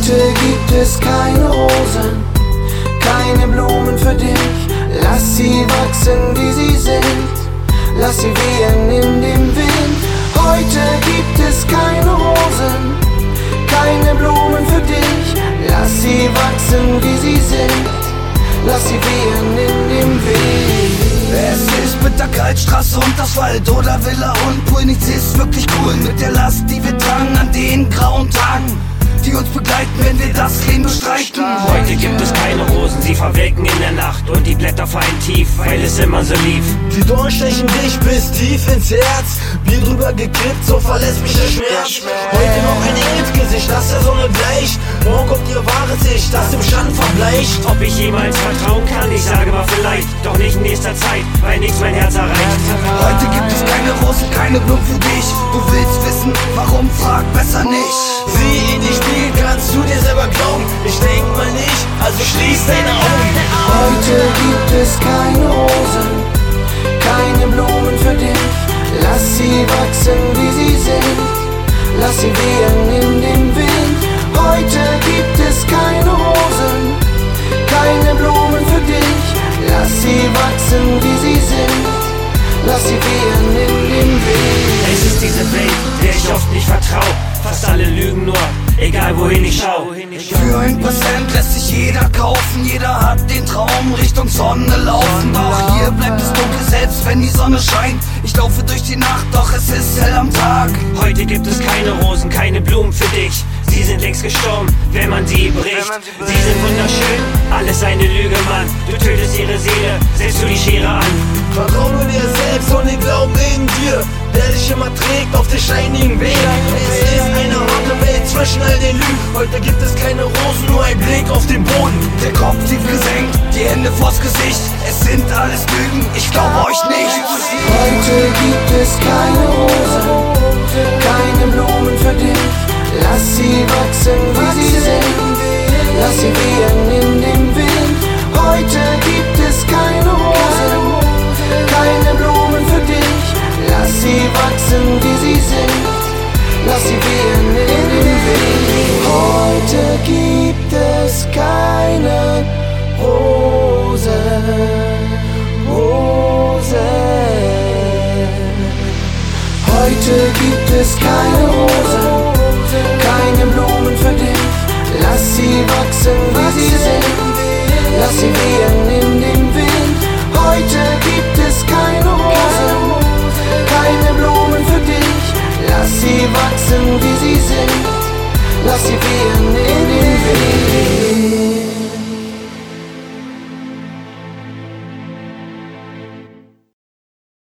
Heute gibt es keine Rosen, keine Blumen für dich. Lass sie wachsen, wie sie sind. Lass sie wehen in dem Wind. Heute gibt es keine Rosen, keine Blumen für dich. Lass sie wachsen, wie sie sind. Lass sie wehen in dem Wind. Es ist bitterkalt, Straße und Asphalt oder Villa und Pool. Nichts ist wirklich cool mit der Last, die wir tragen an den grauen Tagen die uns begleiten, wenn wir das Leben bestreiten. Heute gibt es keine Rosen, sie verwelken in der Nacht und die Blätter fallen tief, weil es immer so lief. Die Dornen stechen dich bis tief ins Herz. Bier drüber gekippt, so verlässt mich der Schmerz. Heute noch ein Engelsgesicht, das der Sonne gleicht. Morgen kommt ihr wahres Ich, das im Schatten verbleicht. Ob ich jemals vertrauen kann, ich sage mal vielleicht, doch nicht in nächster Zeit, weil nichts mein Herz erreicht. Heute gibt es keine Rosen, keine Blumen für dich. Du willst wissen, warum, frag besser nicht. Sieh Sie wehen in dem Wind. Es ist diese Welt, der ich oft nicht vertrau. Fast alle lügen nur, egal wohin ich schau. Für ein Prozent lässt sich jeder kaufen, jeder hat den Traum Richtung Sonne laufen. Doch hier bleibt es dunkel, selbst wenn die Sonne scheint. Ich laufe durch die Nacht, doch es ist hell am Tag. Heute gibt es keine Rosen, keine Blumen für dich. Sie sind längst gestorben, wenn man sie bricht. Sie sind wunderschön, alles eine Lüge, Mann. Immer trägt auf den steinigen Weg. Es ist eine harte Welt zwischen all den Lügen. Heute gibt es keine Rosen, nur ein Blick auf den Boden. Der Kopf tief gesenkt, die Hände vors Gesicht. Es sind alles Lügen, ich glaube euch nicht. Heute gibt es keine Rosen, keine Blumen für dich. Lass sie wachsen, wie sie sind. Lass sie wehen in es keine Rosen, keine Blumen für dich. Lass sie wachsen, wie sie sind. Lass sie wehen in dem Wind. Heute gibt es keine Rosen, keine Blumen für dich. Lass sie wachsen, wie sie sind. Lass sie wehen in dem Wind.